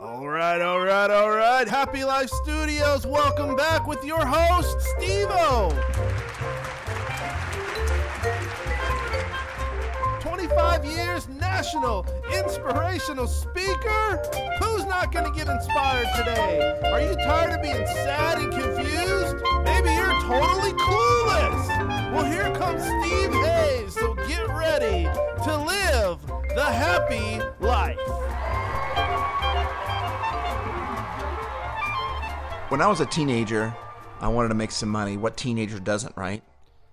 All right, all right, all right. Happy Life Studios, welcome back with your host, Stevo. 25 years national inspirational speaker. Who's not going to get inspired today? Are you tired of being sad and confused? Maybe you're totally clueless. Well, here comes Steve Hays, so get ready to live the happy life. When I was a teenager, I wanted to make some money. What teenager doesn't, right?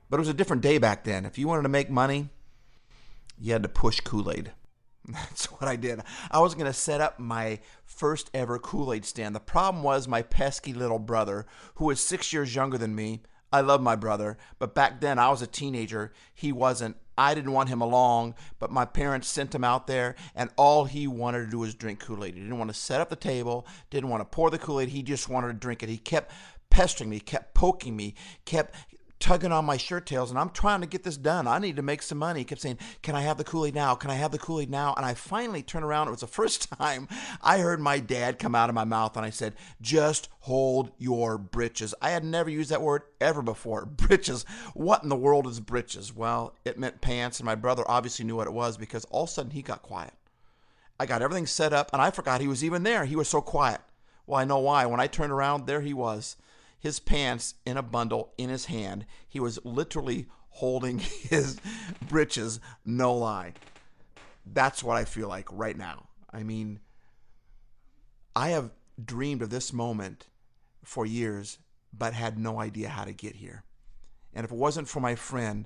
But it was a different day back then. If you wanted to make money, you had to push Kool Aid. That's what I did. I was going to set up my first ever Kool Aid stand. The problem was my pesky little brother, who was six years younger than me. I love my brother, but back then I was a teenager. He wasn't. I didn't want him along, but my parents sent him out there, and all he wanted to do was drink Kool Aid. He didn't want to set up the table, didn't want to pour the Kool Aid. He just wanted to drink it. He kept pestering me, kept poking me, kept tugging on my shirt tails and I'm trying to get this done. I need to make some money. He kept saying, Can I have the Kool Aid now? Can I have the Kool Aid now? And I finally turned around. It was the first time I heard my dad come out of my mouth and I said, Just hold your britches. I had never used that word ever before. Britches. What in the world is britches? Well, it meant pants, and my brother obviously knew what it was because all of a sudden he got quiet. I got everything set up and I forgot he was even there. He was so quiet. Well, I know why. When I turned around, there he was his pants in a bundle in his hand. He was literally holding his britches, no lie. That's what I feel like right now. I mean, I have dreamed of this moment for years, but had no idea how to get here. And if it wasn't for my friend,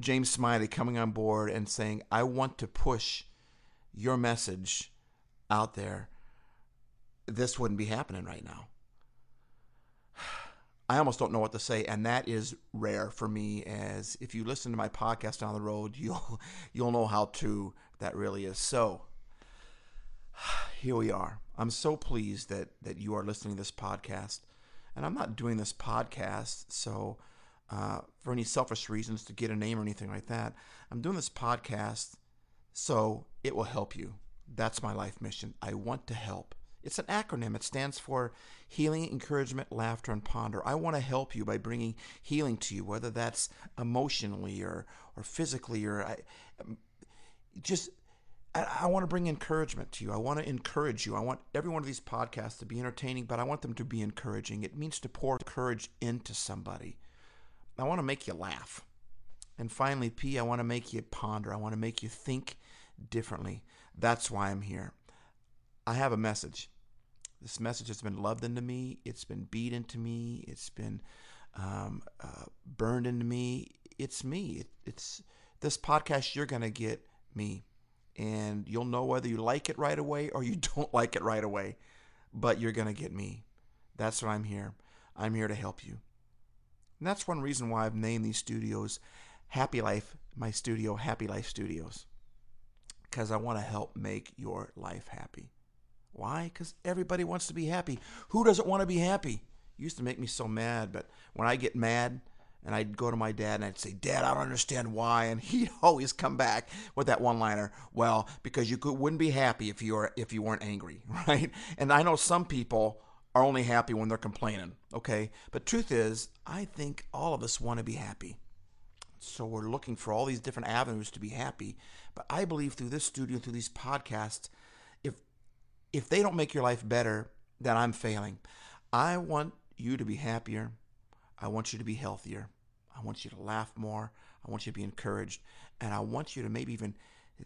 James Smiley, coming on board and saying, I want to push your message out there, this wouldn't be happening right now. I almost don't know what to say, and that is rare for me. As if you listen to my podcast down the road, you'll you'll know how true that really is. So here we are. I'm so pleased that that you are listening to this podcast, and I'm not doing this podcast so uh, for any selfish reasons to get a name or anything like that. I'm doing this podcast so it will help you. That's my life mission. I want to help. It's an acronym. It stands for Healing, Encouragement, Laughter, and Ponder. I want to help you by bringing healing to you, whether that's emotionally or, or physically or I, um, just I, I want to bring encouragement to you. I want to encourage you. I want every one of these podcasts to be entertaining, but I want them to be encouraging. It means to pour courage into somebody. I want to make you laugh. And finally, P, I want to make you ponder. I want to make you think differently. That's why I'm here. I have a message. This message has been loved into me. It's been beat into me. It's been um, uh, burned into me. It's me. It, it's this podcast. You're gonna get me, and you'll know whether you like it right away or you don't like it right away. But you're gonna get me. That's what I'm here. I'm here to help you. And that's one reason why I've named these studios Happy Life, my studio, Happy Life Studios, because I want to help make your life happy. Why? Because everybody wants to be happy. Who doesn't want to be happy? It used to make me so mad, but when I get mad, and I'd go to my dad and I'd say, Dad, I don't understand why. And he'd always come back with that one liner, well, because you could, wouldn't be happy if you, were, if you weren't angry, right? And I know some people are only happy when they're complaining, okay? But truth is, I think all of us want to be happy. So we're looking for all these different avenues to be happy. But I believe through this studio, through these podcasts, if they don't make your life better, then I'm failing. I want you to be happier. I want you to be healthier. I want you to laugh more. I want you to be encouraged. And I want you to maybe even,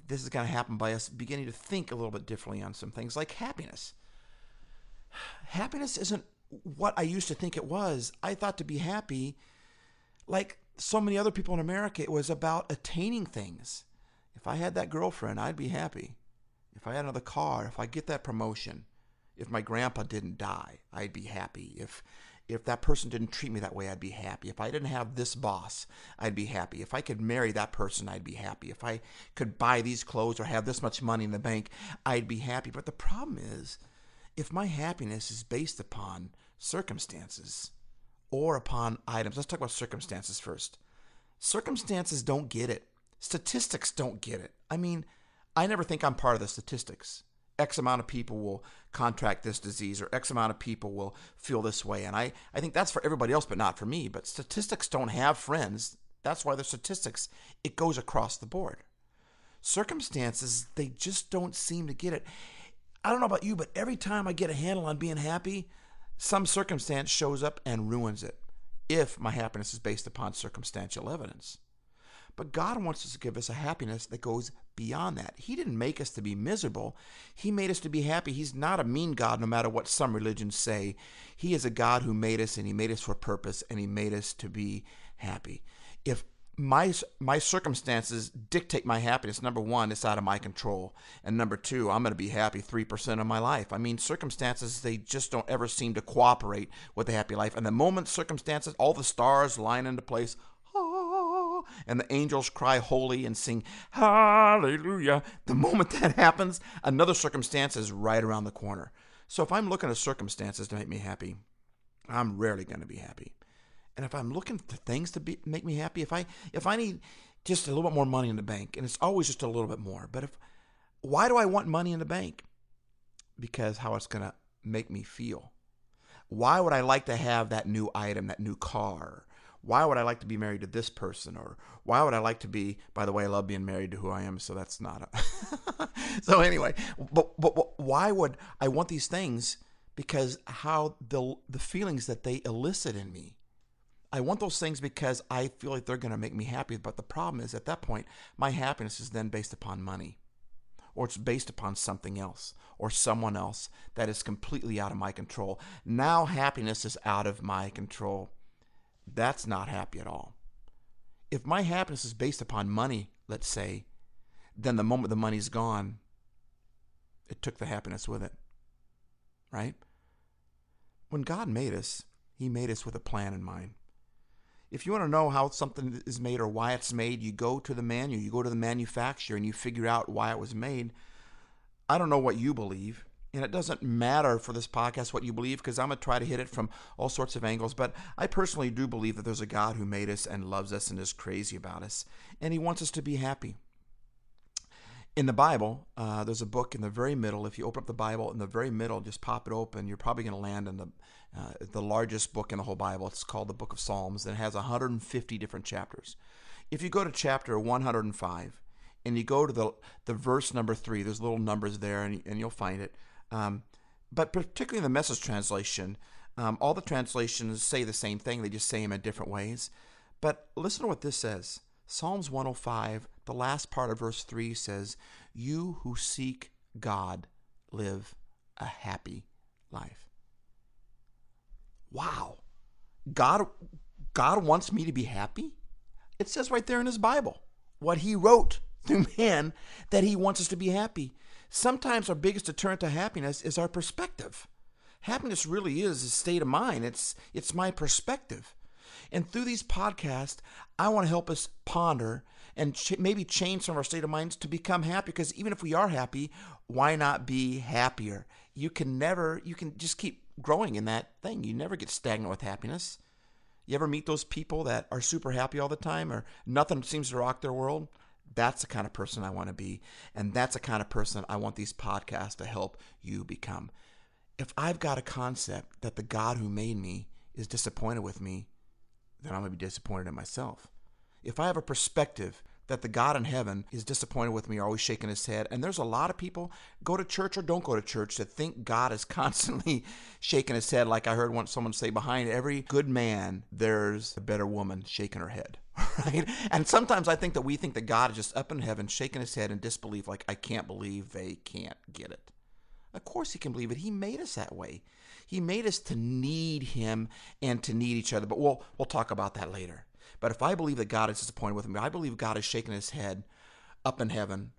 this is going to happen by us beginning to think a little bit differently on some things like happiness. Happiness isn't what I used to think it was. I thought to be happy, like so many other people in America, it was about attaining things. If I had that girlfriend, I'd be happy if I had another car, if I get that promotion, if my grandpa didn't die, I'd be happy. If if that person didn't treat me that way, I'd be happy. If I didn't have this boss, I'd be happy. If I could marry that person, I'd be happy. If I could buy these clothes or have this much money in the bank, I'd be happy. But the problem is, if my happiness is based upon circumstances or upon items, let's talk about circumstances first. Circumstances don't get it. Statistics don't get it. I mean, I never think I'm part of the statistics. X amount of people will contract this disease or X amount of people will feel this way. And I, I think that's for everybody else, but not for me. But statistics don't have friends. That's why they're statistics. It goes across the board. Circumstances, they just don't seem to get it. I don't know about you, but every time I get a handle on being happy, some circumstance shows up and ruins it if my happiness is based upon circumstantial evidence. But God wants us to give us a happiness that goes beyond that. He didn't make us to be miserable. He made us to be happy. He's not a mean God, no matter what some religions say. He is a God who made us and He made us for purpose and He made us to be happy. If my my circumstances dictate my happiness. Number one, it's out of my control, and number two, I'm going to be happy three percent of my life. I mean, circumstances they just don't ever seem to cooperate with a happy life. And the moment circumstances, all the stars line into place, and the angels cry holy and sing hallelujah. The moment that happens, another circumstance is right around the corner. So if I'm looking at circumstances to make me happy, I'm rarely going to be happy. And if I'm looking for things to be, make me happy, if I if I need just a little bit more money in the bank, and it's always just a little bit more, but if why do I want money in the bank? Because how it's going to make me feel. Why would I like to have that new item, that new car? Why would I like to be married to this person? Or why would I like to be, by the way, I love being married to who I am, so that's not a. so anyway, but, but, but why would I want these things? Because how the, the feelings that they elicit in me. I want those things because I feel like they're going to make me happy. But the problem is at that point, my happiness is then based upon money or it's based upon something else or someone else that is completely out of my control. Now happiness is out of my control. That's not happy at all. If my happiness is based upon money, let's say, then the moment the money's gone, it took the happiness with it. Right? When God made us, He made us with a plan in mind. If you want to know how something is made or why it's made, you go to the manual, you go to the manufacturer, and you figure out why it was made. I don't know what you believe and it doesn't matter for this podcast what you believe because I'm going to try to hit it from all sorts of angles. But I personally do believe that there's a God who made us and loves us and is crazy about us, and He wants us to be happy. In the Bible, uh, there's a book in the very middle. If you open up the Bible in the very middle, just pop it open, you're probably going to land in the uh, the largest book in the whole Bible. It's called the Book of Psalms, and it has 150 different chapters. If you go to chapter 105 and you go to the the verse number three, there's little numbers there, and, and you'll find it. Um, but particularly the message translation, um, all the translations say the same thing, they just say them in different ways. But listen to what this says Psalms 105, the last part of verse 3 says, You who seek God live a happy life. Wow. God, God wants me to be happy? It says right there in his Bible what he wrote through man that he wants us to be happy. Sometimes our biggest deterrent to happiness is our perspective. Happiness really is a state of mind. It's it's my perspective. And through these podcasts, I want to help us ponder and ch- maybe change some of our state of minds to become happy because even if we are happy, why not be happier? You can never you can just keep growing in that thing. You never get stagnant with happiness. You ever meet those people that are super happy all the time or nothing seems to rock their world? That's the kind of person I want to be. And that's the kind of person I want these podcasts to help you become. If I've got a concept that the God who made me is disappointed with me, then I'm going to be disappointed in myself. If I have a perspective that the God in heaven is disappointed with me, always shaking his head. And there's a lot of people, go to church or don't go to church, that think God is constantly shaking his head. Like I heard once someone say, behind every good man, there's a better woman shaking her head. Right? And sometimes I think that we think that God is just up in heaven shaking his head in disbelief, like, I can't believe they can't get it. Of course he can believe it. He made us that way. He made us to need him and to need each other. But we'll we'll talk about that later. But if I believe that God is disappointed with me, I believe God is shaking his head up in heaven.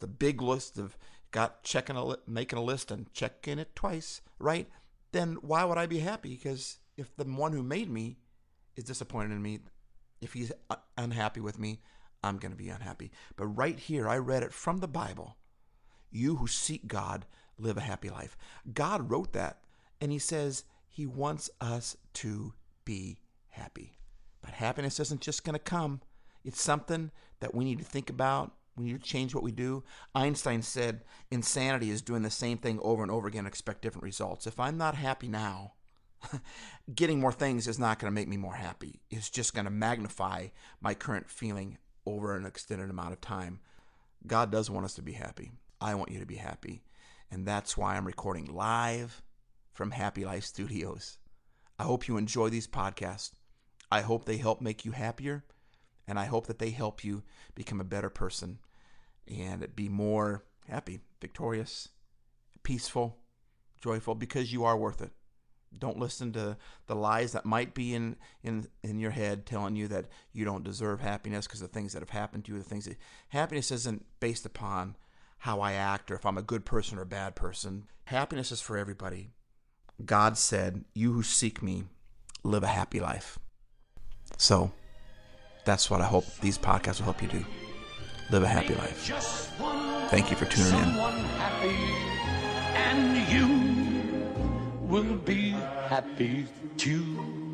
A big list of God checking a making a list and checking it twice, right? Then why would I be happy? Because if the one who made me is disappointed in me, if he's unhappy with me, I'm going to be unhappy. But right here, I read it from the Bible. You who seek God live a happy life. God wrote that, and He says He wants us to be happy. But happiness isn't just going to come, it's something that we need to think about We need to change what we do. Einstein said insanity is doing the same thing over and over again and expect different results. If I'm not happy now, getting more things is not going to make me more happy. It's just going to magnify my current feeling over an extended amount of time. God does want us to be happy. I want you to be happy. And that's why I'm recording live from Happy Life Studios. I hope you enjoy these podcasts. I hope they help make you happier. And I hope that they help you become a better person and be more happy, victorious, peaceful, joyful, because you are worth it. Don't listen to the lies that might be in, in, in your head telling you that you don't deserve happiness because of things that have happened to you, the things that happiness isn't based upon how I act or if I'm a good person or a bad person. Happiness is for everybody. God said, You who seek me, live a happy life. So that's what I hope these podcasts will help you do. Live a happy life. Thank you for tuning in. Happy, and you will be happy too.